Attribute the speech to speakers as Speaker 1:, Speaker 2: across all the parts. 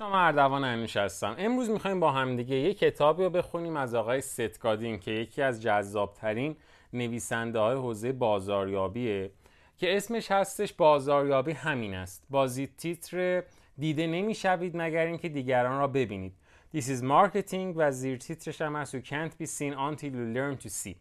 Speaker 1: شما اردوان انوش هستم. امروز می‌خوایم با همدیگه یه کتابی رو بخونیم از آقای ستگادین که یکی از جذابترین نویسنده های حوزه بازاریابیه که اسمش هستش بازاریابی همین است. بازی تیتر دیده نمی‌شوید مگر اینکه دیگران را ببینید. This is marketing و زیر تیترش هم هست. You can't be seen until you learn to see.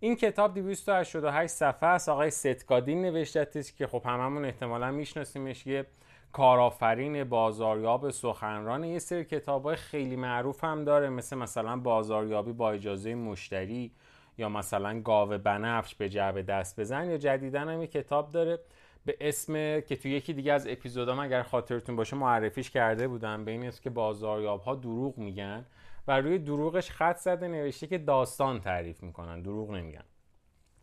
Speaker 1: این کتاب 288 صفحه است. آقای ستگادین نوشتتش که خب هممون احتمالا میشناسیمش یه کارآفرین بازاریاب سخنران یه سری کتاب های خیلی معروف هم داره مثل مثلا بازاریابی با اجازه مشتری یا مثلا گاوه بنفش به جعب دست بزن یا جدیدن هم یه کتاب داره به اسم که تو یکی دیگه از اپیزودام اگر خاطرتون باشه معرفیش کرده بودم به این اسم که بازاریاب ها دروغ میگن و روی دروغش خط زده نوشته که داستان تعریف می‌کنن دروغ نمیگن.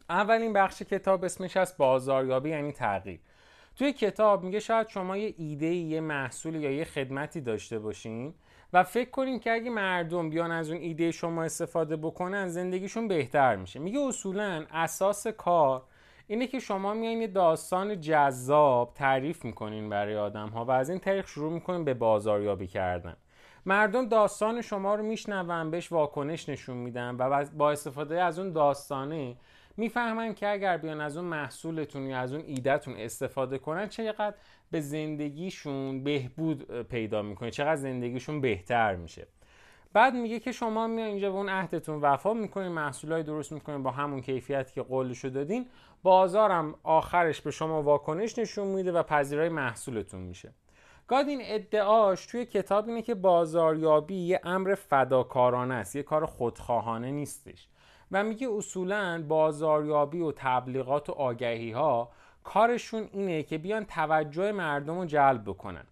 Speaker 1: اولین بخش کتاب اسمش هست بازاریابی یعنی تغییر. توی کتاب میگه شاید شما یه ایده یه محصول یا یه خدمتی داشته باشین و فکر کنین که اگه مردم بیان از اون ایده شما استفاده بکنن زندگیشون بهتر میشه. میگه اصولا اساس کار اینه که شما میایین یه داستان جذاب تعریف می‌کنین برای آدم ها و از این طریق شروع می‌کنین به بازاریابی کردن. مردم داستان شما رو میشنون بهش واکنش نشون میدن و با استفاده از اون داستانه می‌فهمن که اگر بیان از اون محصولتون یا از اون ایدهتون استفاده کنن چقدر به زندگیشون بهبود پیدا می‌کنه چقدر زندگیشون بهتر میشه. بعد میگه که شما میان اینجا به اون عهدتون وفا می‌کنین محصولای درست می‌کنین با همون کیفیتی که قولشو دادین. بازارم آخرش به شما واکنش نشون میده و پذیرای محصولتون میشه. گادین ادعاش توی کتاب اینه که بازاریابی یه امر فداکارانه است یه کار خودخواهانه نیستش. و میگه اصولا بازاریابی و تبلیغات و آگهی ها کارشون اینه که بیان توجه مردم رو جلب بکنن.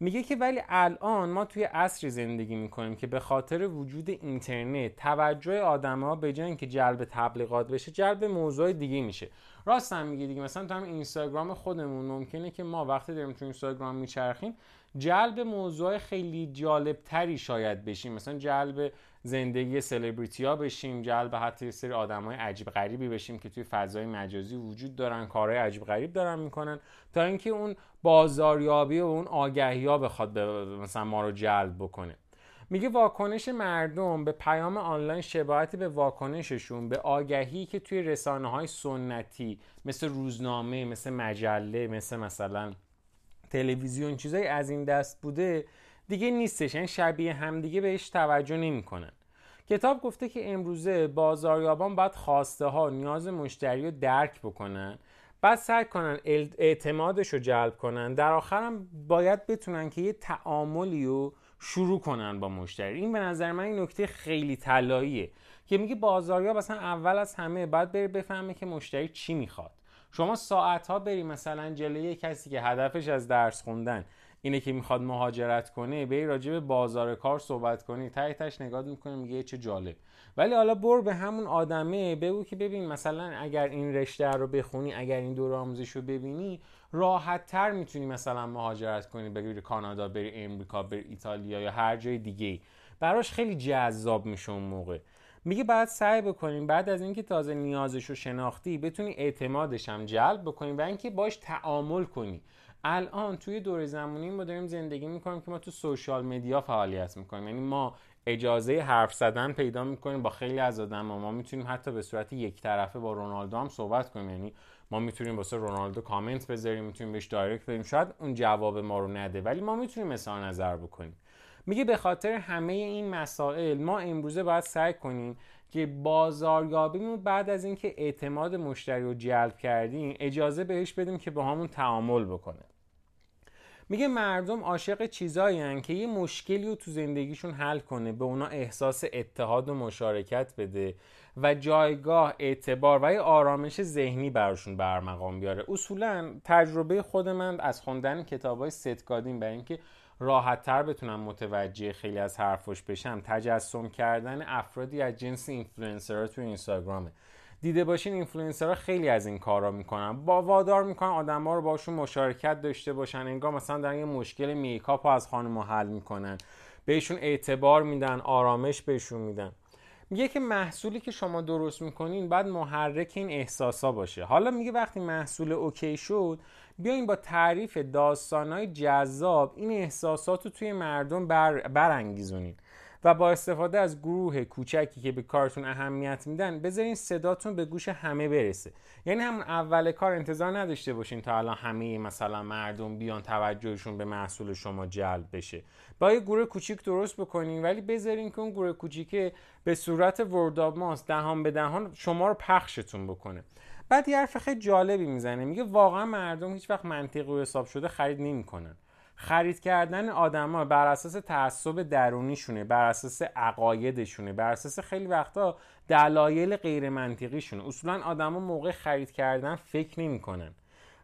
Speaker 1: میگه که ولی الان ما توی عصری زندگی می‌کنیم که به خاطر وجود اینترنت توجه آدم ها به جای که جلب تبلیغات بشه جلب موضوع دیگه میشه. راست هم میگه دیگه. مثلا تو هم اینستاگرام خودمون ممکنه که ما وقتی داریم تو اینستاگرام میچرخیم جلب موضوع خیلی جالب تری شاید بشیم. مثلا جلب زندگی سلبریتی ها بشیم جلب حتی یه سری آدم های عجیب غریبی بشیم که توی فضای مجازی وجود دارن کارهای عجیب غریب دارن می‌کنن. تا اینکه اون بازاریابی و اون آگهی ها بخواد مثلا ما رو جلب بکنه. میگه واکنش مردم به پیام آنلاین شباهتی به واکنششون به آگهی که توی رسانه های سنتی مثل روزنامه مثل مجله مثل مثلا تلویزیون چیزایی از این دست بوده دیگه نیستش. یعنی شبیه همدیگه بهش توجه نمی‌کنن. کتاب گفته که امروزه بازاریابان باید خواسته ها نیاز مشتری رو درک بکنن بعد سعی کنن اعتمادش رو جلب کنن. در آخرم باید بتونن که یه تعاملی رو شروع کنن با مشتری. این به نظر من این نکته خیلی طلاییه که میگه بازاریاب اصلا اول از همه باید بره بفهمه که مشتری چی می‌خواد. شما ساعت ها بری مثلا جلوی کسی که هدفش از درس خوندن. اینه که می‌خواد مهاجرت کنه بری راجع به بازار کار صحبت کنی ته تش نگاه می‌کنه میگه چه جالب. ولی حالا بر به همون آدمه بگو که ببین مثلا اگر این رشته رو بخونی اگر این دور آموزش رو ببینی راحت تر می‌تونی مثلا مهاجرت کنی بری کانادا بری امریکا بری ایتالیا یا هر جای دیگه براش خیلی جذاب میشه اون موقع. میگه بعد سعی بکنیم بعد از اینکه تازه نیازش رو شناختی بتونی اعتمادش هم جلب بکنی و اینکه باش تعامل کنی. الان توی دور زمانی ما داریم زندگی می‌کنیم که ما تو سوشال مدیا فعالیت می‌کنیم. یعنی ما اجازه حرف زدن پیدا می‌کنیم با خیلی از آدم ما می‌تونیم حتی به صورت یک طرفه با رونالدو هم صحبت کنیم. یعنی ما می‌تونیم واسه رونالدو کامنت بذاریم می‌تونیم بهش دایرکت بدیم. شاید اون جواب ما رو نده ولی ما می‌تونیم اظهار نظر بکنیم. میگه به خاطر همه این مسائل ما امروزه باید سعی کنیم که بازاریابیمون بعد از اینکه اعتماد مشتری رو جلب کردیم اجازه بهش بدیم که با همون تعامل بکنه. میگه مردم عاشق چیزایی که یه مشکلی رو تو زندگیشون حل کنه به اونا احساس اتحاد و مشارکت بده و جایگاه اعتبار و یه آرامش ذهنی براشون به ارمغان بیاره. اصولا تجربه خود من از خوندن کتاب های ست گادین برای اینکه راحت تر بتونم متوجه خیلی از حرفش بشم تجسم کردن افرادی از جنس اینفلوئنسرها تو اینستاگرامه. دیده باشین اینفلوئنسرها خیلی از این کارا می‌کنن. با وادار می‌کنن آدما رو باشون مشارکت داشته باشن. انگار مثلا دارن یه مشکل makeup از خانم حل می‌کنن. بهشون اعتبار میدن آرامش بهشون میدن. میگه که محصولی که شما درست می‌کنین باید محرک این احساسا باشه. حالا میگه وقتی محصول اوکی شد بیاین با تعریف داستانهای جذاب این احساسات رو توی مردم بر برانگیزونین. و با استفاده از گروه کوچکی که به کارتون اهمیت میدن بذارین صداتون به گوش همه برسه. یعنی همون اول کار انتظار نداشته باشین تا الان همه مثلا مردم بیان توجهشون به محصول شما جلب بشه. با یه گروه کوچیک درست بکنین ولی بذارین که اون گروه کوچیکه به صورت ورد ماست دهان به دهان شما رو پخشتون بکنه. بعد یه حرف خیلی جالبی می‌زنه. میگه واقعا مردم هیچ وقت منطقی و حساب شده خرید نمی‌کنن. خرید کردن آدما بر اساس تعصب درونیشونه بر اساس عقایدشونه بر اساس خیلی وقتا دلایل غیر منطقیشونه اصولا آدما موقع خرید کردن فکر نمی‌کنن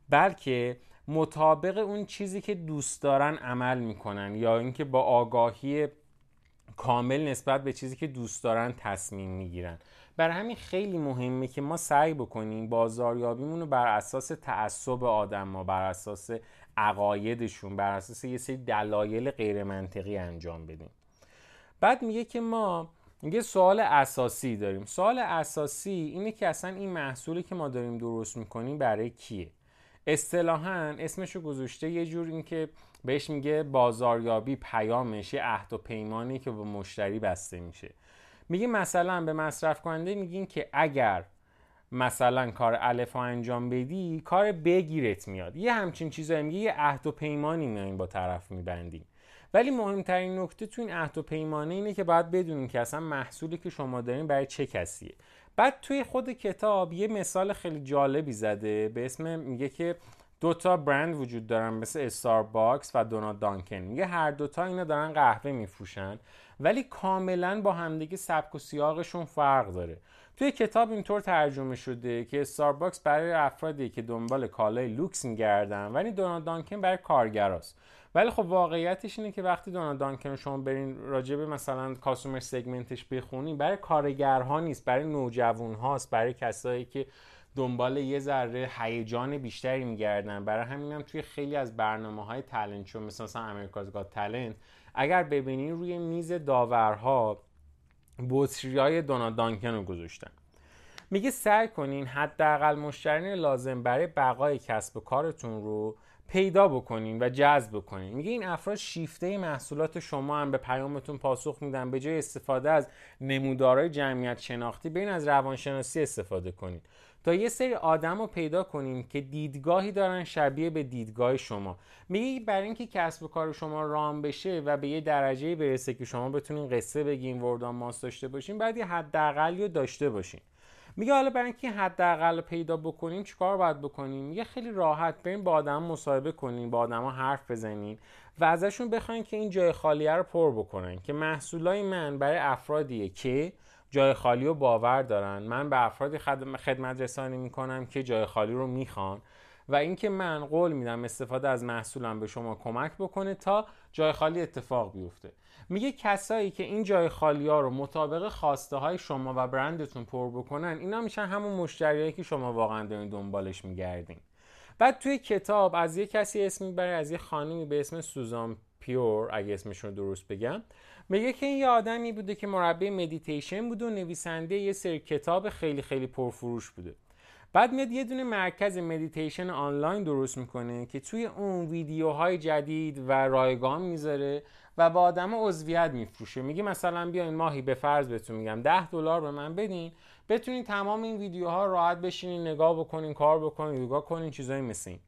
Speaker 1: بلکه مطابق اون چیزی که دوست دارن عمل می‌کنن یا اینکه با آگاهی کامل نسبت به چیزی که دوست دارن تصمیم می‌گیرن. برای همین خیلی مهمه که ما سعی بکنیم بازاریابیمون رو بر اساس تعصب آدم ما بر اساس عقایدشون بر اساس یه سری دلایل غیر منطقی انجام بدیم. بعد میگه که ما یه سوال اساسی داریم. سوال اساسی اینه که اصلا این محصولی که ما داریم درست می‌کنیم برای کیه؟ اصطلاحا اسمشو گذاشته یه جور اینکه بهش میگه بازاریابی پیامش یه عهد و پیمانی که با مشتری بسته میشه. میگه مثلا به مصرف کننده میگین که اگر مثلا کار الف انجام بدی کار بگیرت میاد. یه همچین چیزایی میگه یه عهد و پیمانی میایین با طرف میبندیم ولی مهمترین نکته تو این عهد و پیمانه اینه که باید بدونین که اصلا محصولی که شما دارین برای چه کسیه. بعد توی خود کتاب یه مثال خیلی جالبی زده به اسم میگه که دو تا برند وجود دارن مثل استارباکس و دونات دانکین میگه هر دوتا اینا دارن قهوه میفروشن ولی کاملا با همدیگه سبک و سیاقشون فرق داره. توی کتاب اینطور ترجمه شده که استارباکس برای افرادی که دنبال کالای لوکس میگردن ولی دونات دانکین برای کارگراست. ولی خب واقعیتش اینه که وقتی دونات دانکین شما برین راجبه مثلا customer segment ش بخونین برای کارگرها نیست برای نوجوان هاست برای کسایی که دنبال یه ذره هیجان بیشتری میگردن برای همینم هم توی خیلی از برنامه های تلنت شو مثل مثلا امریکاز گاد تلنت اگر ببینین روی میز داورها بطری های دونالد دانکن رو گذاشتن. میگه سعی کنین حداقل مشتری لازم برای بقای کسب و کارتون رو پیدا بکنین و جذب بکنین. میگه این افراد شیفته محصولات شما هم به پیامتون پاسخ میدن. به جای استفاده از نمودارهای جمعیت شناختی بین از روانشناسی استفاده کنین. تا یه سری آدم رو پیدا کنین که دیدگاهی دارن شبیه به دیدگاه شما. میگه برای اینکه کسب و کار شما رام بشه و به یه درجه برسه که شما بتونین قصه بگین وردان ماست داشته باشین بعد یه داشته باشین. میگه حالا برای اینکه حداقل پیدا بکنیم چیکار باید بکنیم؟ میگه خیلی راحت بریم با آدم مصاحبه کنیم با آدما حرف بزنیم و ازشون بخواین که این جای خالیه رو پر بکنن که محصولای من برای افرادیه که جای خالی رو باور دارن. من به افرادی خدمت رسانی می‌کنم که جای خالی رو می‌خوان و اینکه من قول میدم استفاده از محصولم به شما کمک بکنه تا جای خالی اتفاق بیفته. میگه کسایی که این جای خالی ها رو مطابق خواسته های شما و برندتون پر بکنن اینا میشن همون مشتریایی که شما واقعا دارین دنبالش میگردین. بعد توی کتاب از یه کسی اسم می‌بره از یه خانمی به اسم سوزان پیور اگه اسمشون درست بگم. میگه که این یه آدمی بوده که مربی مدیتیشن بوده و نویسنده یه سری کتاب خیلی خیلی پرفروش بوده. بعد میاد یه دونه مرکز مدیتیشن آنلاین درست می‌کنه که توی اون ویدیوهای جدید و رایگان می‌ذاره و به آدم عضویت میفروشه. میگه مثلا بیاین ماهی به فرض بهتون میگم 10 دلار به من بدین بتونین تمام این ویدیوها راحت بشینین نگاه بکنین کار بکنین یوگا کنین چیزایی مثل این.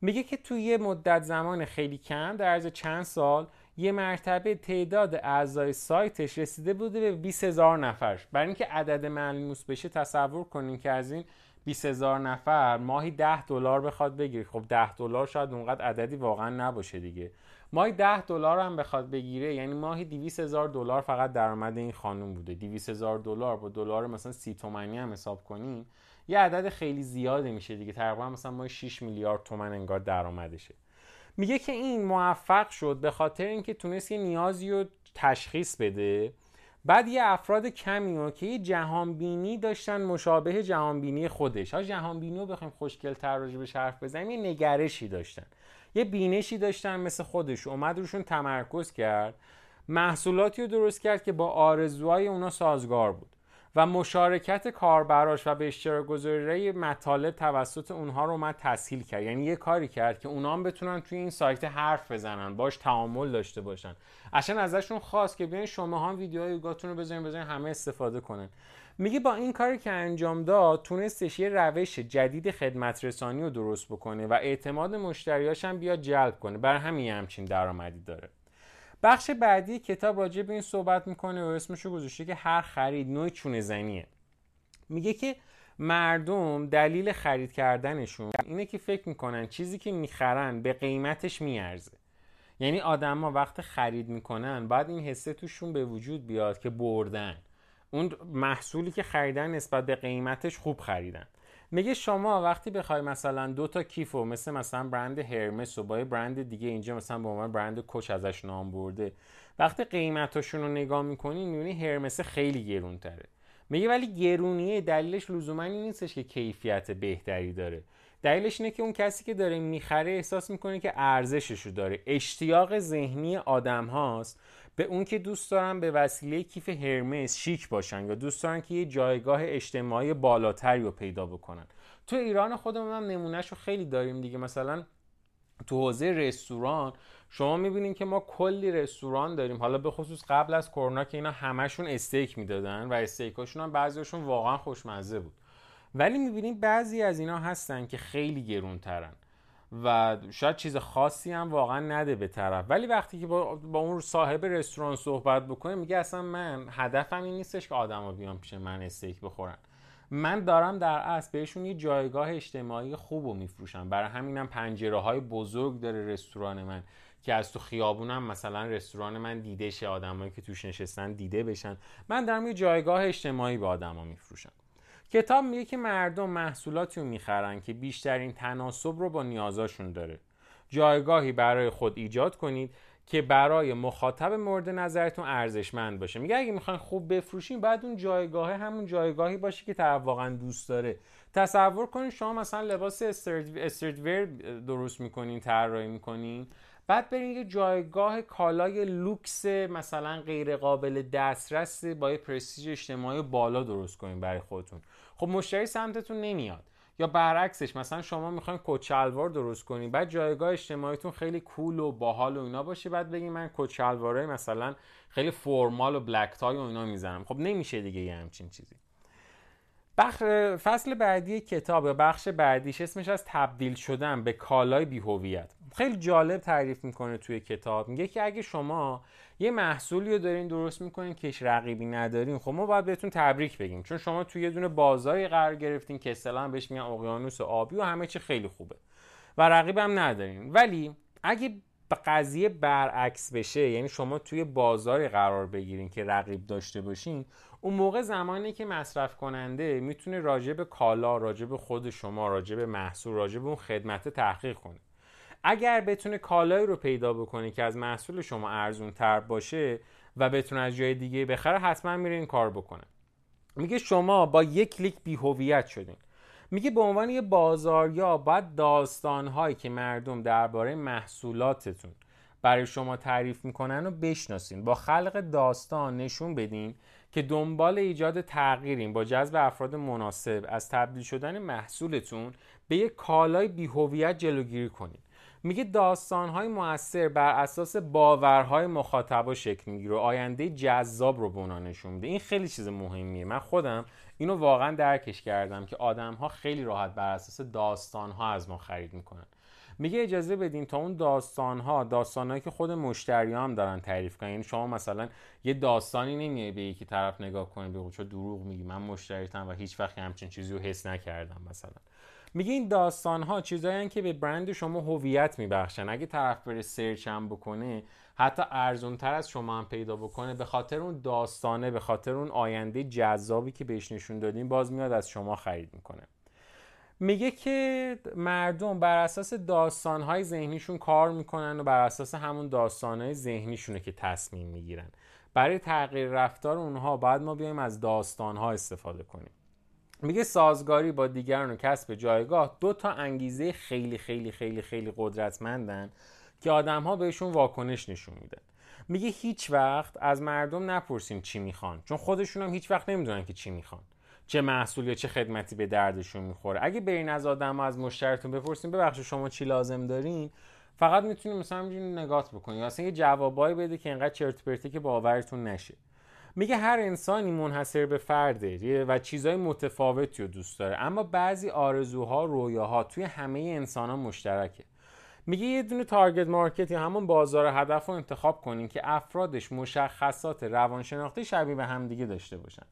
Speaker 1: میگه که توی یه مدت زمان خیلی کم در عرض چند سال یه مرتبه تعداد اعضای سایتش رسیده بوده به 20 هزار نفر. برای اینکه عدد ملموس بشه تصور کنین که از این 20 هزار نفر ماهی 10 دلار بخواد بگیره. خب 10 دلار شاید اونقدر عددی واقعا نباشه دیگه. ماهی 10 دلار هم بخواد بگیره یعنی ماهی 200 هزار دلار فقط درآمد این خانم بوده. 200 هزار دلار با دلار مثلا 30 تومانی هم حساب کنیم یه عدد خیلی زیاده میشه دیگه. تقریبا مثلا ما 6 میلیارد تومن انگار درآمدشه. میگه که این موفق شد به خاطر اینکه تونست یه نیازی رو تشخیص بده. بعد یه افراد کمی رو که جهانبینی داشتن مشابه جهانبینی خودش. ها جهانبینی رو بخوایم تر به حرف بزنیم یه نگرشی داشتن. یه بینشی داشتن مثل خودش. اومد روشون تمرکز کرد. محصولاتی رو درست کرد که با آرزوهای اونا سازگار بود. و مشارکت کاربراش و به اشتراک گذاری مطالب توسط اونها رو اومد تسهیل کرد. یعنی یه کاری کرد که اونها هم بتونن توی این سایت حرف بزنن باش تعامل داشته باشن. اصلا ازشون خواست که بیاین شما هم ویدیوهای یوگاتون رو بذارین بذارین همه استفاده کنن. میگه با این کاری که انجام داد تونستش یه روش جدید خدمت رسانی رو درست بکنه و اعتماد مشتریاش هم بیاد جلب کنه. برای همین همچین درآمدی داره. بخش بعدی کتاب راجع به این صحبت می‌کنه و اسمشو گذاشته که هر خرید نوع چونه زنیه. میگه که مردم دلیل خرید کردنشون اینه که فکر می‌کنن چیزی که می‌خرن به قیمتش میارزه. یعنی آدما وقت خرید می‌کنن بعد این حسه توشون به وجود بیاد که بردن. اون محصولی که خریدن نسبت به قیمتش خوب خریدن. میگه شما وقتی بخوای مثلا دو تا کیفو مثل مثلا برند هرمس و با برند دیگه اینجا مثلا به عنوان برند کوچ ازش نام برده وقتی قیمتاشون رو نگاه می‌کنی می‌بینی هرمس خیلی گرون تره میگه ولی گرونیه دلیلش لزوما این نیستش که کیفیت بهتری داره. دلیلش اینه که اون کسی که داره می‌خره احساس می‌کنه که ارزشش رو داره. اشتیاق ذهنی آدم هاست. به اون که دوست دارن به وسیله کیف هرمس شیک باشن یا دوست دارن که یه جایگاه اجتماعی بالاتری رو پیدا بکنن. تو ایران خودمون هم نمونهش رو خیلی داریم دیگه. مثلا تو حوزه رستوران شما می‌بینین که ما کلی رستوران داریم. حالا به خصوص قبل از کرونا که اینا همشون استیک می‌دادن و استیکاشون هم بعضیشون واقعا خوشمزه بود. ولی می‌بینین بعضی از اینا هستن که خیلی گرونترن. و شاید چیز خاصی هم واقعا نده به طرف. ولی وقتی که با, با اون صاحب رستوران صحبت بکنه میگه اصلا من هدفم این نیستش که آدما بیان پیش من استیک بخورن. من دارم در اصل بهشون یه جایگاه اجتماعی خوب رو میفروشم. برای همینم پنجره های بزرگ داره رستوران من که از تو خیابونم مثلا رستوران من دیده شه. آدمایی که توش نشستن دیده بشن. من دارم یه جایگاه اجتماعی به آدما میفروشم. کتاب میگه که مردم محصولاتی رو می‌خرن که بیشترین تناسب رو با نیازاشون داره. جایگاهی برای خود ایجاد کنید که برای مخاطب مورد نظرتون ارزشمند باشه. میگه اگه می‌خواین خوب بفروشین بعد اون جایگاه همون جایگاهی باشه که طرف واقعا دوست داره. تصور کنید شما مثلا لباس استرد درست می‌کنین طراحی می‌کنین. بعد برین یه جایگاه کالای لوکس مثلا غیر قابل دسترس با یه پرستیژ اجتماعی بالا درست کنین برای خودتون. خب مشتری سمتتون نمیاد. یا برعکسش مثلا شما می‌خواین کچلوار درست کنین بعد جایگاه اجتماعیتون خیلی کول و باحال و اینا باشه بعد بگین من کچلوارای مثلا خیلی فرمال و بلک تای و اینا می‌زنم. خب نمیشه دیگه یه همچین چیزی. بخ... فصل بعدی کتاب یا بخش بعدیش اسمش از تبدیل شدن به کالای بیهویت. خیلی جالب تعریف می‌کنه توی کتاب. میگه که اگه شما یه محصولی رو دارین درست می‌کنین که رقیبی ندارین خب ما باید بهتون تبریک بگیم. چون شما توی یه دونه بازاری قرار گرفتین که اصطلاحا بهش میگن اقیانوس آبی و همه چی خیلی خوبه و رقیب هم ندارین. ولی اگه قضیه برعکس بشه یعنی شما توی بازاری قرار بگیرین که رقیب داشته باشین اون موقع زمانی که مصرف کننده می‌تونه راجع به کالا راجع به خود شما راجع به محصول راجع به اون خدمت تحقیق کنه. اگر بتونه کالایی رو پیدا بکنه که از محصول شما ارزون تر باشه و بتونه از جای دیگه بخره حتما میره این کار بکنه. میگه شما با یک کلیک بی هویت شدین. میگه به عنوان یه بازاریا باید داستانهایی که مردم درباره محصولاتتون برای شما تعریف می‌کنن و بشناسین. با خلق داستان نشون بدین که دنبال ایجاد تغییرین با جذب افراد مناسب از تبدیل شدن محصولتون به یک کالای بیهویت جلوگیری کنید میگه داستانهای موثر بر اساس باورهای مخاطبا شکل می‌گیره و آینده جذاب رو به اونا نشون میده. این خیلی چیز مهمیه. من خودم اینو واقعا درکش کردم که آدمها خیلی راحت بر اساس داستانها از ما خرید می‌کنن. میگه اجازه بدین تا اون داستان ها داستانهایی که خود مشتری هم دارن تعریف کنن. یعنی شما مثلا یه داستانی نمیای به یکی طرف نگاه کنی بگو چه دروغ میگی من مشتریتم و هیچ وقت همچین چیزی رو حس نکردم مثلا. میگه این داستان ها چیزایی که به برند شما هویت میبخشن. اگه طرف بره سرچ هم بکنه حتی ارزون تر از شما هم پیدا بکنه به خاطر اون داستانه به خاطر اون آینده جذابی که بهش نشون دادیم باز میاد از شما خرید می‌کنه. میگه که مردم بر اساس داستانهای ذهنیشون کار می‌کنن و بر اساس همون داستانهای ذهنیشونه که تصمیم می‌گیرن. برای تغییر رفتار اونها باید ما بیایم از داستانها استفاده کنیم. میگه سازگاری با دیگران و کسب جایگاه دو تا انگیزه خیلی خیلی خیلی خیلی قدرتمندن که آدم ها بهشون واکنش نشون میدن. میگه هیچ وقت از مردم نپرسیم چی می‌خوان چون خودشون هم هیچ وقت نمی‌دونن که چی می‌خوان. چه محصول یا چه خدمتی به دردشون می‌خوره. اگه برین از آدم از مشتریتون بپرسین ببخشید شما چی لازم دارین فقط می‌تونید مثلا نگات بکنید یا اصلا یه جوابایی بده که اینقدر چرت پرتی که باورتون نشه. میگه هر انسانی منحصر به فرده و چیزهای متفاوتی رو دوست داره. اما بعضی آرزوها رویاها توی همه انسان ها مشترکه. میگه یه دونه تارگت مارکت یا همون بازار هدف رو انتخاب کنین که افرادش مشخصات روانشناختی شبیه به همدیگه داشته باشن.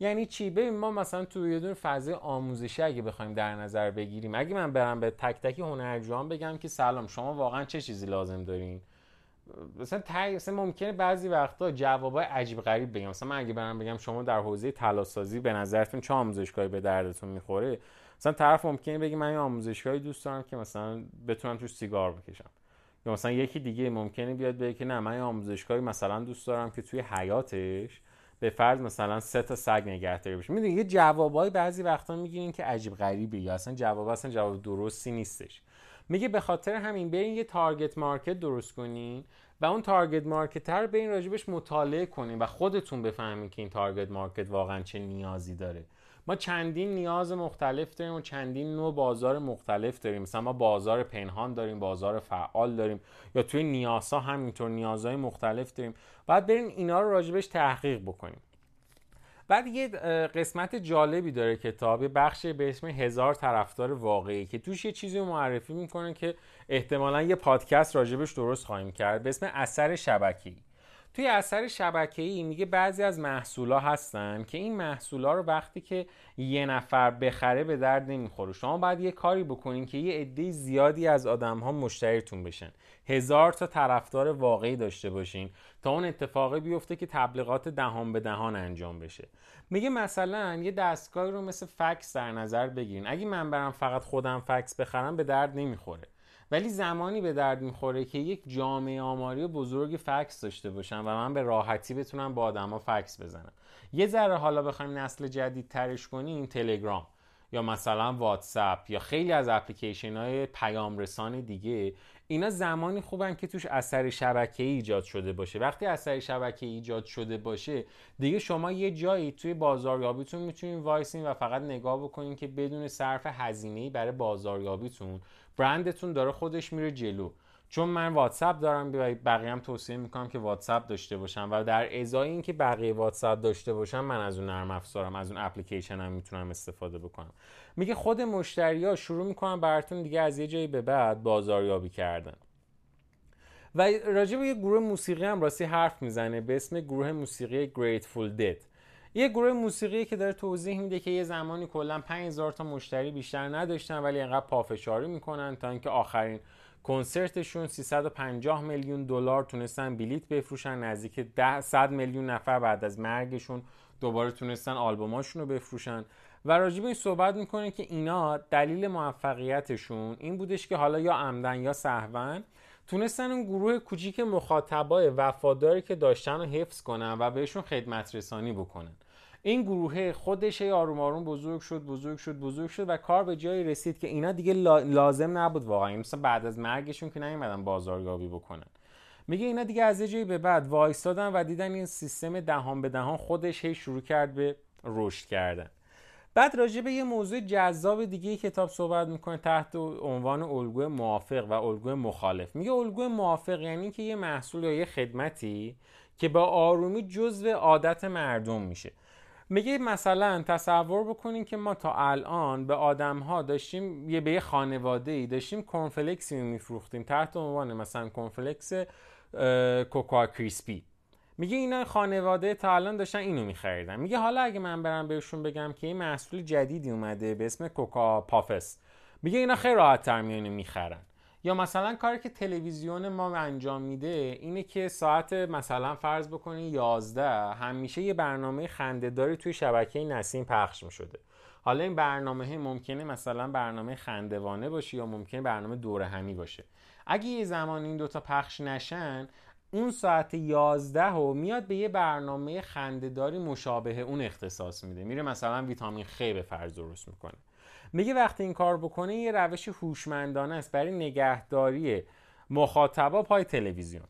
Speaker 1: یعنی چی؟ ببین ما مثلا تو یه دونه فضای آموزشی اگه بخوایم در نظر بگیریم اگه من برم به تک تک هنرجویان بگم که سلام شما واقعا چه چیزی لازم دارین؟ مثلا تای مثلا ممکنه بعضی وقتا جوابای عجیب غریب بگم. مثلا من اگه برم بگم شما در حوزه طلاسازی به نظرتون چه آموزشگاهی به دردتون می‌خوره مثلا طرف ممکنه بگه من یه آموزشگاهی دوست دارم که مثلا بتونم توش سیگار بکشم. یا مثلا یکی دیگه ممکنه بیاد بگه که نه من یه آموزشگاهی مثلا دوست دارم که توی حیاتش به فرض مثلا سه تا سگ نگهداری بشه می‌دونی یه جوابای بعضی وقتا می‌گیرین که عجیب غریبه یا اصلا جواب اصلا جواب درستی نیستش. میگه به خاطر همین برین یه target market درست کنین و اون target market رو برین راجبش مطالعه کنین و خودتون بفهمین که این target market واقعا چه نیازی داره. ما چندین نیاز مختلف داریم و چندین نوع بازار مختلف داریم. مثلا ما بازار پنهان داریم بازار فعال داریم یا توی نیازا همینطور نیازهای مختلف داریم. باید بریم اینا رو راجبش تحقیق بکنیم بعد یه قسمت جالبی داره کتاب یه بخش به اسم هزار طرفدار واقعی که توش یه چیزی معرفی می‌کنه که احتمالا یه پادکست راجبش درست خواهیم کرد به اسم اثر شبکی. توی اثر شبکه‌ای میگه بعضی از محصولا هستن که این محصولا رو وقتی که یه نفر بخره به درد نمی‌خوره. شما باید یه کاری بکنین که یه عده زیادی از آدم ها مشتریتون بشن. هزار تا طرفدار واقعی داشته باشین تا اون اتفاقی بیفته که تبلیغات دهان به دهان انجام بشه. میگه مثلا یه دستگاهی رو مثل فکس در نظر بگیرین. اگه من برم فقط خودم فکس بخرم به درد نمی‌خوره. ولی زمانی به درد می‌خوره که یک جامعه آماری بزرگ فکس داشته باشم و من به راحتی بتونم با آدما فکس بزنم. یه ذره حالا بخوایم نسل جدید ترش کنیم تلگرام یا مثلا واتساپ یا خیلی از اپلیکیشن های پیام رسان دیگه اینا زمانی خوبن که توش اثر شبکه ایجاد شده باشه. وقتی اثر شبکه ایجاد شده باشه دیگه شما یه جایی توی بازاریابیتون می‌تونین وایسین و فقط نگاه بکنین که بدون صرف هزینه برای بازاریابیتون برندتون داره خودش میره جلو. چون من واتساپ دارم بقیه هم توصیه می‌کنم که واتساپ داشته باشم و در ازای اینکه بقیه واتساپ داشته باشم من از اون نرم افزارم از اون اپلیکیشن هم می‌تونم استفاده بکنم. میگه خود مشتری ها شروع می‌کنن براتون دیگه از یه جایی به بعد بازاریابی کردن. و راجع به یه گروه موسیقی هم راستی حرف می‌زنه به اسم گروه موسیقی Grateful Dead. یه گروه موسیقی که داره توضیح میده که یه زمانی کلا 5000 تا مشتری بیشتر نداشتن ولی انقدر پافشاری می‌کنن تا اینکه آخرین کنسرتشون 350 میلیون دلار تونستن بلیت بفروشن نزدیک 10 100 میلیون نفر بعد از مرگشون دوباره تونستن آلبوماشون رو بفروشن. و راجب این صحبت می‌کنه که اینا دلیل موفقیتشون این بودش که حالا یا عمدن یا سهون تونستن اون گروه کوچیک مخاطبای وفاداری که داشتن رو حفظ کنن و بهشون خدمت رسانی بکنن. این گروه خودش آروم آروم بزرگ شد بزرگ شد بزرگ شد و کار به جایی رسید که اینا دیگه لازم نبود واقعا. مثلا بعد از مرگشون که نیومدن بازاریابی بکنن. میگه اینا دیگه از جایی به بعد وایستادن و دیدن این سیستم دهان به دهان خودش هی شروع کرد به رشد کردن. بعد راجع به یه موضوع جذاب دیگه کتاب صحبت می‌کنه تحت عنوان الگوی موافق و الگوی مخالف. میگه الگوی موافق یعنی که یه محصول یا یه خدمتی که با آرومی جزو عادت مردم میشه. میگه مثلا تصور بکنین که ما تا الان به آدم ها داشتیم یه به یه خانواده ای داشتیم کنفلکسی میفروختیم. تحت عنوان مثلا کنفلکس کوکا کریسپی. میگه اینا خانواده تا الان داشتن اینو میخریدن. میگه حالا اگه من برم بهشون بگم که این محصول جدیدی اومده به اسم کوکا پافس. میگه اینا خیلی راحت تر میانه می‌خرن. یا مثلا کاری که تلویزیون ما انجام میده اینه که ساعت مثلا فرض بکنی 11 همیشه یه برنامه خندهداری توی شبکه نسیم پخش می‌شده. حالا این برنامه ممکنه مثلا برنامه خندوانه باشه یا ممکنه برنامه دوره همی باشه. اگه یه زمان این دوتا پخش نشن اون ساعت 11 و میاد به یه برنامه خندهداری مشابه اون اختصاص میده. میره مثلا ویتامین خ به فرض درست می‌کنه. میگه وقتی این کار بکنه یه روش هوشمندانه است برای نگهداری مخاطبا پای تلویزیون.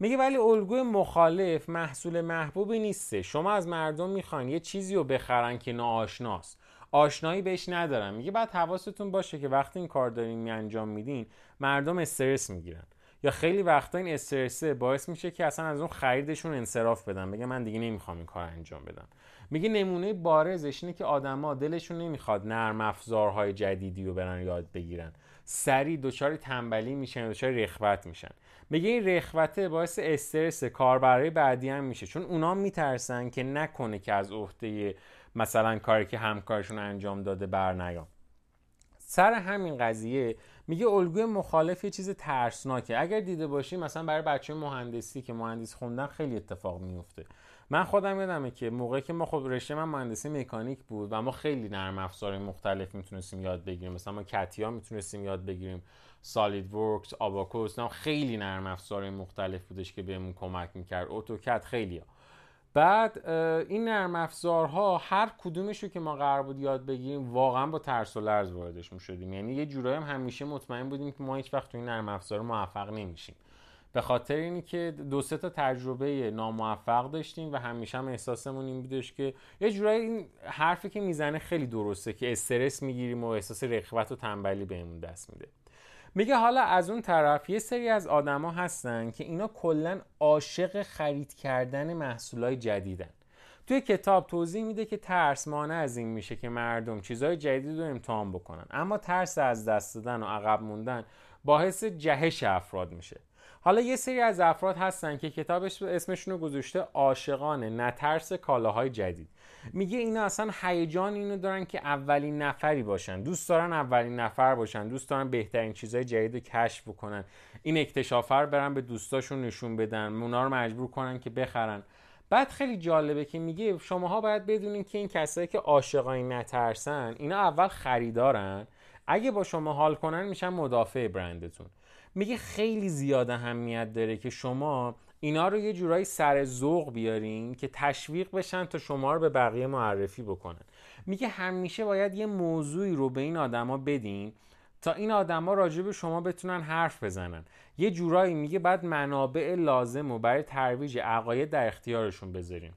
Speaker 1: میگه ولی الگوی مخالف محصول محبوبی نیسته. شما از مردم می‌خواین یه چیزی رو بخرن که ناآشناست. آشنایی بهش ندارن. میگه بعد حواستون باشه که وقتی این کار دارین انجام میدین مردم استرس می‌گیرن. یا خیلی وقتا این استرسه باعث میشه که اصلا از اون خریدشون انصراف بدن. بگه من دیگه نمی‌خوام این کار انجام بدم. میگه نمونه بارزش اینه که آدما دلشون نمی‌خواد نرم افزارهای جدیدی رو برن یاد بگیرن. سریع دچار تنبلی میشن دچار رخوت میشن. میگه این رخوته باعث استرس کاربرای بعدی هم میشه. چون اونا میترسن که نکنه که از عهده مثلا کاری که همکارشون انجام داده بر نیام سر همین قضیه میگه الگوی مخالف یه چیز ترسناکه. اگر دیده باشی مثلا برای بچه مهندسی که مهندس خوندن خیلی اتفاق میفته من خودم یادمه که موقعی که ما خب رشته من مهندسی مکانیک بود و ما خیلی نرم افزار مختلف می‌تونستیم یاد بگیریم. مثلا ما کتیا می‌تونستیم یاد بگیریم. سالید ورکس آباکوس خیلی نرم افزار مختلف بودش که بهمون کمک می‌کرد. اتوکد خیلی ها. بعد این نرم افزارها هر کدومش رو که ما قرار بود یاد بگیریم واقعا با ترس و لرز واردش شدیم. یعنی یه جورایی هم همیشه مطمئن بودیم که ما هیچ وقت تو این نرم افزار موفق نمیشیم. به خاطر اینی که دو سه تا تجربه ناموفق داشتیم و همیشه هم احساسمون این بودش که یه جورایی این حرفی که می‌زنه خیلی درسته که استرس می‌گیریم و احساس رخوت و تنبلی بهمون دست میده. میگه حالا از اون طرف یه سری از آدما هستن که اینا کلا عاشق خرید کردن محصولای جدیدن. توی کتاب توضیح میده که ترس مانع از این میشه که مردم چیزهای جدید رو امتحان بکنن. اما ترس از دست دادن و عقب موندن باعث جهش افراد میشه. حالا یه سری از افراد هستن که کتابش اسمشون رو گذاشته عاشقان نترس کالاهای جدید. میگه اینا اصلا هیجان اینو دارن که اولین نفری باشن. دوست دارن اولین نفر باشن. دوست دارن بهترین چیزهای جدید رو کشف بکنن. این اکتشافر برن به دوستاشون نشون بدن. اونا رو مجبور کنن که بخرن. بعد خیلی جالبه که میگه شماها باید بدونین که این کسایی که عاشقای نترسن اینا اول خریدارن. اگه با شما حال کنن میشن مدافع برندتون. میگه خیلی زیاد اهمیت داره که شما اینا رو یه جورایی سر ذوق بیارین که تشویق بشن تا شما رو به بقیه معرفی بکنن. میگه همیشه باید یه موضوعی رو به این آدما بدین تا این آدما راجع به شما بتونن حرف بزنن. یه جورایی میگه بعد منابع لازم و برای ترویج عقاید در اختیارشون بذارین.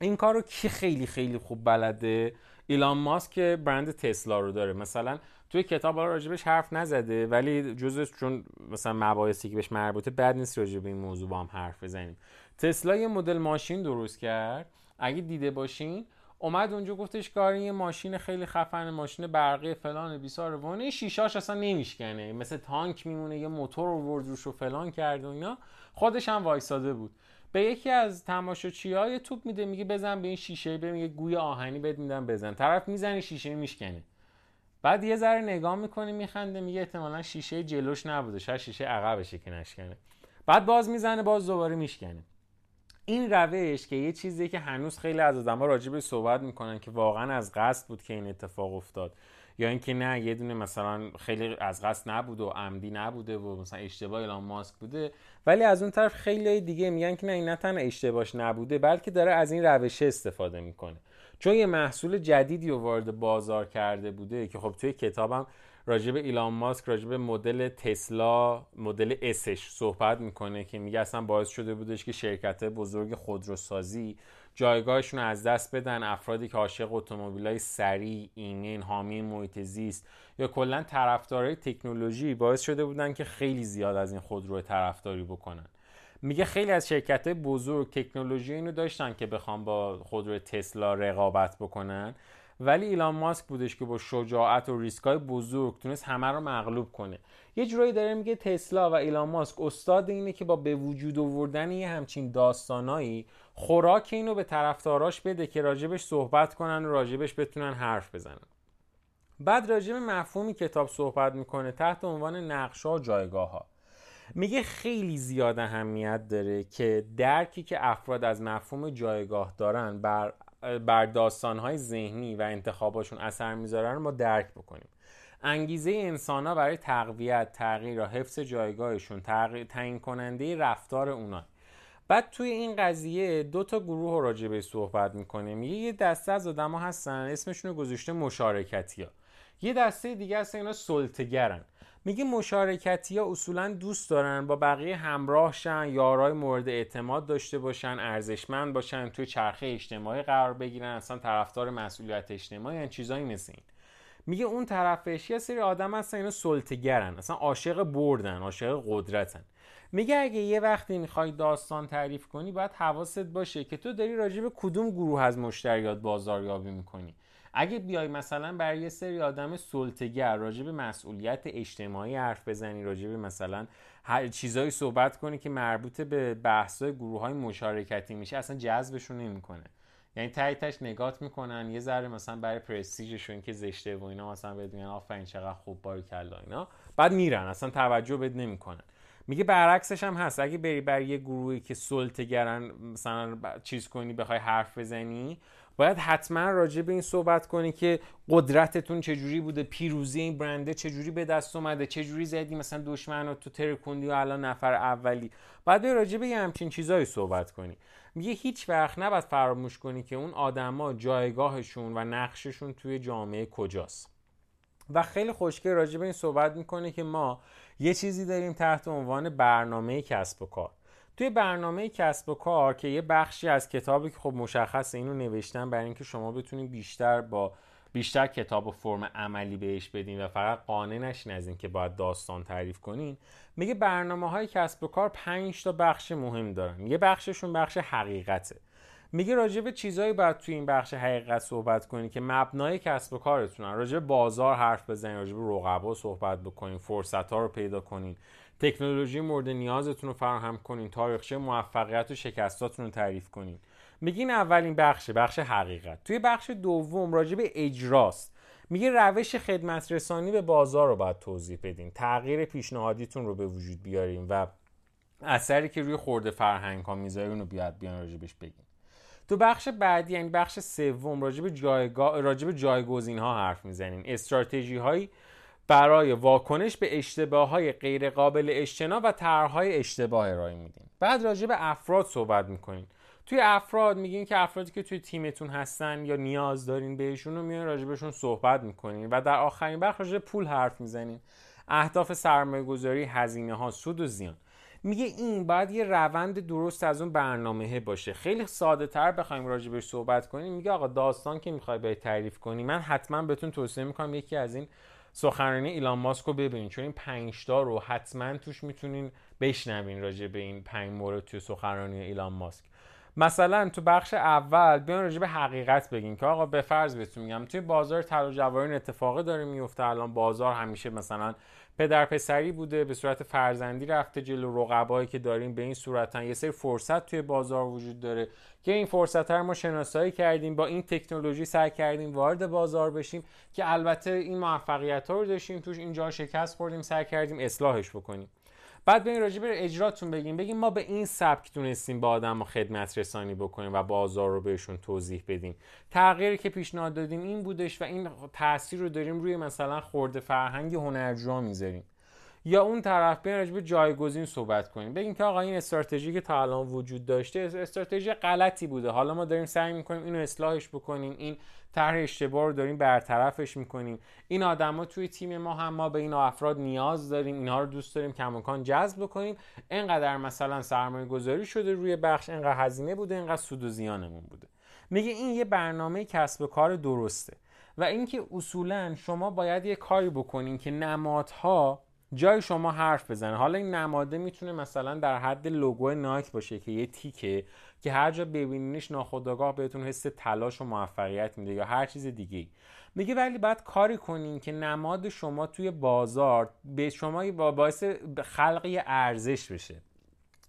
Speaker 1: این کار رو کی خیلی خیلی خوب بلده؟ ایلان ماسک که برند تسلا رو داره. مثلا توی کتاب حالا راجبش حرف نزده ولی جزش چون مثلا مباحثی که بهش مربوطه بد نیست راجع به این موضوع با هم حرف بزنیم. تسلا یه مدل ماشین درست کرد. اگه دیده باشین اومد اونجا گفتش کار یه ماشین خیلی خفن ماشین برقی فلان بیسار وانه شیشاش اصلا نمیشکنه. مثل تانک میمونه یه موتور رو روش و فلان کرد و اینا. خودش هم وایساده بود. به یکی از تماشاچی های توپ میده میگه بزن به این شیشه به میگه گوی آهنی بهت میدم بزن. طرف می‌زنه شیشه میشکنه. بعد یه ذره نگاه می‌کنه میخنده میگه احتمالا شیشه جلوش نبوده شاید شیشه عقبشه که نشکنه. بعد باز می‌زنه باز دوباره میشکنه. این روش که یه چیزی که هنوز خیلی از آدم‌ها راجع به صحبت می‌کنن که واقعا از قصد بود که این اتفاق افتاد. یا اینکه نه یه دونه مثلا خیلی از قصد نبوده و عمدی نبوده و مثلا اشتباه ایلان ماسک بوده ولی از اون طرف خیلی دیگه میگن که نه این نه تنها اشتباهش نبوده بلکه داره از این روشه استفاده می‌کنه. چون یه محصول جدیدی رو وارد بازار کرده بوده که خب توی کتابم راجب ایلان ماسک راجب مدل تسلا مدل اسش صحبت می‌کنه که میگه اصلا باعث شده بودش که شرکت بزرگ خودروسازی جایگاهشون از دست بدن. افرادی که عاشق اتومبیلای سریع ایمن حامی محیط زیست یا کلا طرفدارای تکنولوژی باعث شده بودن که خیلی زیاد از این خودرو طرفداری بکنن. میگه خیلی از شرکت بزرگ تکنولوژی اینو داشتن که بخوام با خودرو تسلا رقابت بکنن. ولی ایلان ماسک بودش که با شجاعت و ریسکای بزرگ تونست همه رو مغلوب کنه. یه جورایی داره میگه تسلا و ایلان ماسک استاد اینه که با به وجود آوردن یه همچین داستانایی خوراک اینو به طرفداراش بده که راجبش صحبت کنن و راجبش بتونن حرف بزنن. بعد راجب مفهومی کتاب صحبت می‌کنه تحت عنوان نقشا و جایگاه ها میگه خیلی زیاد اهمیت داره که درکی که افراد از مفهوم جایگاه دارن بر, بر داستانهای ذهنی و انتخاباشون اثر می‌ذارن رو ما درک بکنیم. انگیزه انسان ها برای تقویت تغییر و حفظ جایگاهشون تعیین کننده رفتار اونا بعد توی این قضیه دو تا گروه رو راجع به صحبت می‌کنیم. یه دسته از آدما هستن اسمشون رو گذاشته مشارکتی ها یه دسته دیگه هستن اینا سلطگرن میگه مشارکتی ها اصولا دوست دارن با بقیه همراه شن یارای مورد اعتماد داشته باشن ارزشمند باشن توی چرخه اجتماعی قرار بگیرن اصلا طرفدار مسئولیت اجتماعی یعنی چیزایی مثل این. میگه اون طرفش یه سری آدم هستن اینا سلطگرن اصلا عاشق بردن عاشق قدرتن. میگه اگه یه وقتی می‌خوای داستان تعریف کنی باید حواست باشه که تو داری راجع به کدوم گروه از مشتریات بازاریابی می‌کنی. اگه بیای مثلا برای یه سری آدم سلطگر راجع به مسئولیت اجتماعی حرف بزنی راجع به مثلا هر چیزایی صحبت کنی که مربوط به بحث‌های گروه های مشارکتی میشه اصلا جذبشون نمی‌کنه. یعنی تایتش نگات می‌کنن یه ذره مثلا برای پرستیژشون که زشته و اینا مثلا بهت میگن آفرین چقدر خوب باری کلا اینا. بعد میرن اصلا توجه بهت نمی‌کنن. میگه برعکسش هم هست. اگه بری بر یه گروهی که سلطگرن مثلا چیز کنی بخوای حرف بزنی باید حتما راجع به این صحبت کنی که قدرتتون چجوری بوده پیروزی این برنده چجوری به دست اومده چجوری زدی مثلا دشمن رو تو ترکوندی و الان نفر اولی. باید راجع به همچین چیزایی صحبت کنی. میگه هیچ وقت نباید فراموش کنی که اون آدما جایگاهشون و نقششون توی جامعه کجاست. و خیلی خوشگل راجع به این صحبت می‌کنه که ما یه چیزی داریم تحت عنوان برنامه کسب و کار. توی برنامه کسب و کار که یه بخشی از کتابی که خب مشخص اینو نوشتن برای اینکه شما بتونید بیشتر با بیشتر کتاب و فرم عملی بهش بدین و فقط قانع نشین از اینکه باید داستان تعریف کنین میگه برنامه های کسب و کار 5 تا بخش مهم دارن. یه بخششون بخش حقیقته. میگه راجع به چیزایی باید توی این بخش حقیقت صحبت کنی که مبنای کسب و کارتونن. راجع به بازار حرف بزنین راجع به رقبا صحبت بکنین فرصت ها رو پیدا کنین. تکنولوژی مورد نیازتون رو فراهم کنین تاریخچه موفقیت و شکستاتون رو تعریف کنین. میگین اولین بخشه بخش حقیقت. توی بخش دوم راجع به اجراست. میگه روش خدمت رسانی به بازار رو باید توضیح بدین. تغییر پیشنهادیتون رو به وجود بیاریم و اثری که روی خورده فرهنگ ها می‌ذاره رو بیاد بیان راجبش بگیم تو بخش بعدی یعنی بخش سوم راجع به جایگاه راجع به جایگزین ها حرف می‌زنیم استراتژی هایی برای واکنش به اشتباه های غیر قابل اجتناب و طرحهای اشتباه ارائه میدیم. بعد راجع به افراد صحبت می‌کنیم. توی افراد میگین که افرادی که توی تیمتون هستن یا نیاز دارین بهشون رو میان راجع بهشون صحبت می‌کنین و در آخرین بخش راجع پول حرف می‌زنین. اهداف سرمایه گذاری هزینه ها سود و زیان. میگه این باید یه روند درست از اون برنامه باشه. خیلی ساده تر بخوایم راجع بهش صحبت کنیم. میگه آقا داستان که می‌خوای به تعریف کنی من حتما بهتون توصیه می‌کنم یکی از این سخنرانی ایلان ماسک رو ببینید چون این پنج تا رو حتما توش می‌تونین بشنوین راجع به این پنج مورد توی سخنرانی ایلان ماسک. مثلا تو بخش اول بیان راجع به حقیقت بگین که آقا به فرض بهتون میگم توی بازار طلا و جواهرات اتفاقی داره میفته الان بازار همیشه مثلا پدر پسری بوده به صورت فرزندی رفته جلو. رقبایی که داریم به این صورتن. یه سری فرصت توی بازار وجود داره که این فرصت رو ما شناسایی کردیم با این تکنولوژی سعی کردیم وارد بازار بشیم که البته این موفقیت ها رو داشتیم توش اینجا شکست خوردیم سعی کردیم اصلاحش بکنیم. بعد به این راجع به اجراتون بگیم. بگیم ما به این سبک تونستیم با آدم خدمت رسانی بکنیم و بازار رو بهشون توضیح بدیم. تغییری که پیشنهاد دادیم این بودش و این تاثیر رو داریم روی مثلا خورده فرهنگ هنرجوها می‌ذاریم. یا اون طرف بیان راجع به جایگزین صحبت کنیم. بگیم که آقا این استراتژی که تا الان وجود داشته استراتژی غلطی بوده. حالا ما داریم سعی می‌کنیم اینو اصلاحش بکنیم این طرح اشتباه رو داریم برطرفش می‌کنیم. این آدما توی تیم ما هم ما به این افراد نیاز داریم. اینها رو دوست داریم کماکان جذب بکنیم. اینقدر مثلا سرمایه گذاری شده روی بخش اینقدر هزینه بوده اینقدر سود و زیانمون بوده. میگه این یه برنامه کسب و کار درسته. و اینکه اصولا شما باید یه کاری بکنین که نمادها جای شما حرف بزنه. حالا این نماده می‌تونه مثلا در حد لوگو نایک باشه که یه تیکه که هر جا ببینینش ناخودآگاه بهتون حس تلاش و موفقیت میده یا هر چیز دیگه میگه ولی باید کاری کنین که نماد شما توی بازار به شما باعث خلق ارزش بشه.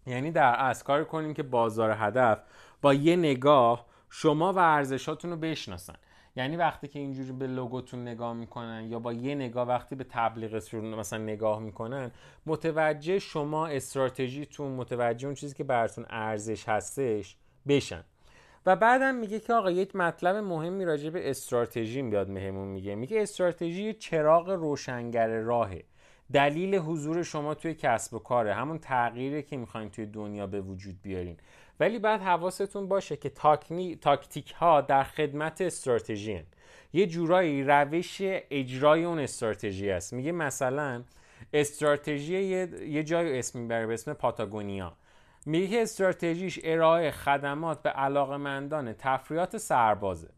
Speaker 1: یعنی در اصل کاری کنین که بازار هدف با یه نگاه شما و ارزشاتون رو بشناسن. یعنی وقتی که اینجوری به لوگوتون نگاه می‌کنن یا با یه نگاه وقتی به تبلیغتون مثلا نگاه می‌کنن متوجه شما استراتژیتون متوجه اون چیزی که براتون ارزش هستش بشن. و بعدم میگه که آقا یک مطلب مهمی راجع به استراتژی بیاد مهمون میگه. میگه استراتژی چراغ روشنگر راهه. دلیل حضور شما توی کسب و کاره. همون تغییری که می‌خواین توی دنیا به وجود بیارین. ولی بعد حواستون باشه که تاکنی، تاکتیک ها در خدمت استراتژی. یه جورایی روش اجرای اون استراتژی است میگه مثلا استراتژی یه, یه جای اسم می‌بره به اسم پاتاگونیا. میگه استراتژیش ارائه خدمات به علاقمندان تفریات سربازه.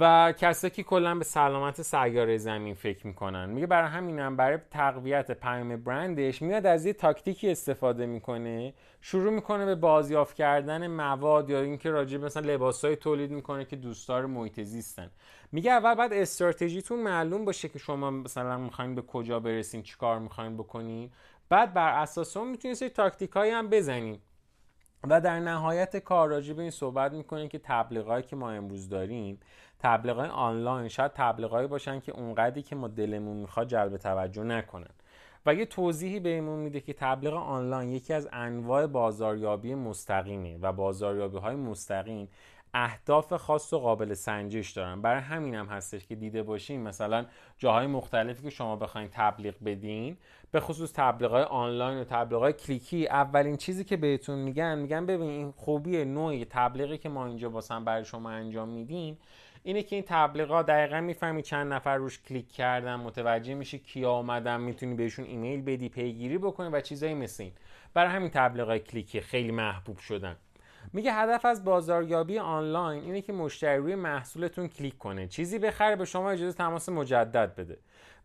Speaker 1: و کسایی که کلا به سلامت سیاره زمین فکر می‌کنن. میگه برای همینم برای تقویت پیام برندش میاد از یه تاکتیکی استفاده می‌کنه شروع می‌کنه به بازیافت کردن مواد یا اینکه راجع مثلا لباسای تولید می‌کنه که دوستدار محیط زیستن. میگه اول بعد استراتژیتون معلوم باشه که شما مثلا می‌خواین به کجا برسین چیکار می‌خواین بکنین. بعد بر اساس اون می‌تونید سری تاکتیکایی هم بزنین. و در نهایت کار راجع به این صحبت می‌کنیم که تبلیغاتی که ما امروز داریم تبلیغات آنلاین شاید تبلیغایی باشن که اونقدری که ما دلمون می‌خواد جلب توجه نکنن. و یه توضیحی بهمون میده که تبلیغ آنلاین یکی از انواع بازاریابی مستقیمه و بازاریابی های مستقیم اهداف خاص و قابل سنجش دارن. برای همین هم هستش که دیده باشین مثلا جاهای مختلفی که شما بخواین تبلیغ بدین به خصوص تبلیغ آنلاین و تبلیغ کلیکی اولین چیزی که بهتون میگن میگن ببین این خوبی نوعی تبلیغی که ما اینجا واسه برای شما انجام میدیم اینه که این تبلیغات دقیقا می‌فهمی چند نفر روش کلیک کردن متوجه میشی کیا آمدن می‌تونی بهشون ایمیل بدی پیگیری بکنی و چیزایی مثل این. برای همین تبلیغات کلیکی خیلی محبوب شدن. میگه هدف از بازاریابی آنلاین اینه که مشتری روی محصولتون کلیک کنه. چیزی بخره به شما اجازه تماس مجدد بده.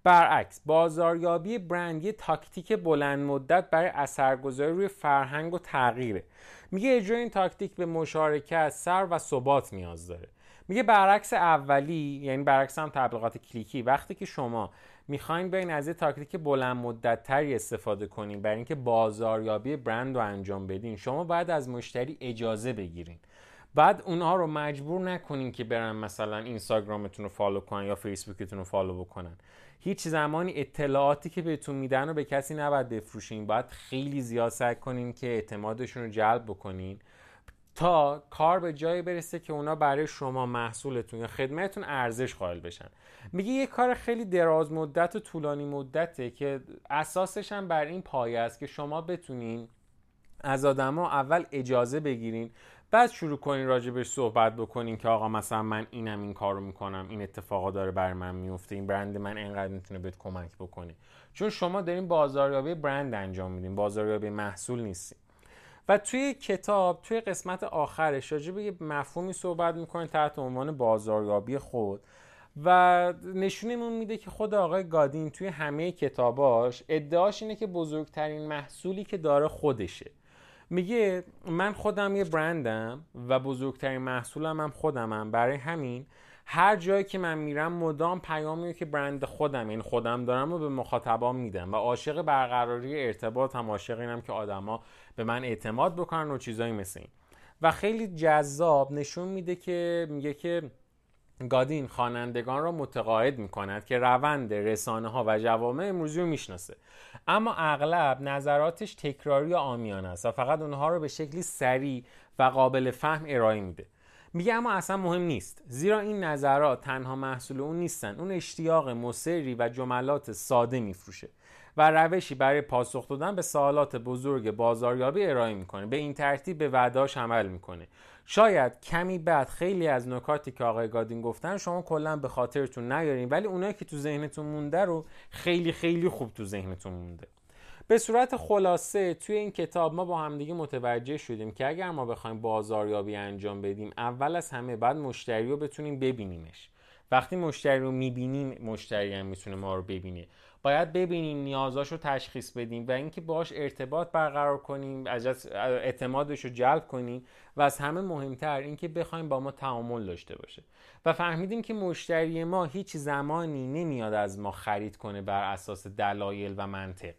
Speaker 1: برعکس بازاریابی برند یه تاکتیک بلند مدت برای اثرگذاری روی فرهنگ و تغییره. میگه اجرای این تاکتیک به مشارکت صبر و ثبات نیاز داره. میگه برعکس اولی یعنی برعکس هم تبلیغات کلیکی. وقتی که شما می‌خواین بیاین از یه تاکتیک بلند مدت تری استفاده کنین برای اینکه بازاریابی برند رو انجام بدین شما باید از مشتری اجازه بگیرین. بعد اونها رو مجبور نکنین که برن مثلا اینستاگرامتون رو follow کنن یا فیسبوکتون رو follow بکنن. هیچ زمانی اطلاعاتی که بهتون میدن رو به کسی نباید بفروشین. باید خیلی زیاد سعی کنین که اعتمادشون رو جلب بکنین. تا کار به جایی برسه که اونا برای شما محصولتون یا خدمتتون ارزش قائل بشن. میگه یه کار خیلی دراز مدت و طولانی مدته که اساسش هم بر این پایه است که شما بتونین از آدما اول اجازه بگیرین بعد شروع کنین راجبش صحبت بکنین که آقا مثلا من اینم این کارو می‌کنم این اتفاقا داره بر من میفته این برند من اینقدر می‌تونه بهت کمک بکنه. چون شما دارین بازاریابی برند انجام میدین بازاریابی محصول نیستین. و توی کتاب توی قسمت آخرش راجع به مفهومی صحبت می‌کنه تحت عنوان بازاریابی خود و نشونمون میده که خود آقای گادین توی همه کتاباش ادعاش اینه که بزرگترین محصولی که داره خودشه. میگه من خودم یه برندم و بزرگترین محصولم هم خودمم. برای همین هر جایی که من میرم مدام پیامی که برند خودم یعنی خودم دارم رو به مخاطبان میدم و عاشق برقراری ارتباط هم عاشق اینم که آدما به من اعتماد بکنن و چیزایی مثل این. و خیلی جذاب نشون میده که میگه که گادین خوانندگان را متقاعد می‌کند که روند رسانه ها و جوامع امروزی رو می‌شناسه. اما اغلب نظراتش تکراری و آمیانه است و فقط اونها رو به شکلی سریع و قابل فهم ارائه میده. میگه اما اصلا مهم نیست. زیرا این نظرات تنها محصول اون نیستن. اون اشتیاق مصری و جملات ساده میفروشه و روشی برای پاسخ دادن به سوالات بزرگ بازاریابی ارائه می‌کنه. به این ترتیب به وعداش عمل می‌کنه. شاید کمی بعد خیلی از نکاتی که آقای گادین گفتن شما کلا به خاطرتون نیارین ولی اونایی که تو ذهنتون مونده رو خیلی خیلی خوب تو ذهنتون مونده. به صورت خلاصه توی این کتاب ما با همدیگه متوجه شدیم که اگر ما بخوایم بازاریابی انجام بدیم اول از همه بعد مشتری رو بتونیم ببینیمش. وقتی مشتری رو می‌بینیم مشتری هم می‌تونه ما رو ببینه. باید ببینیم نیازاش رو تشخیص بدیم و اینکه باش ارتباط برقرار کنیم اعتمادش رو جلب کنیم و از همه مهمتر اینکه بخوایم با ما تعامل داشته باشه. و فهمیدیم که مشتری ما هیچ زمانی نمیاد از ما خرید کنه بر اساس دلایل و منطق.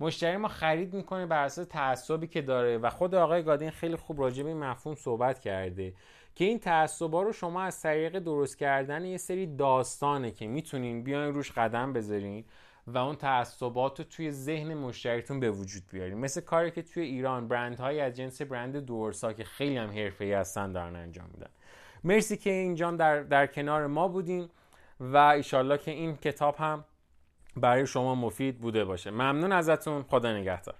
Speaker 1: مشتری ما خرید می‌کنه بر اساس تعصبی که داره و خود آقای گادین خیلی خوب راجع به این مفهوم صحبت کرده که این تعصبا رو شما از طریق درست کردن یه سری داستانه که می‌تونین بیاین روش قدم بذارین و اون تعصبات رو توی ذهن مشتریتون به وجود بیارین. مثل کاری که توی ایران برندهایی از جنس برند دورسا که خیلی هم حرفه‌ای هستن دارن انجام میدن. مرسی که اینجا در, در کنار ما بودین و ایشالله که این کتاب هم برای شما مفید بوده باشه. ممنون ازتون. خدا نگهدار.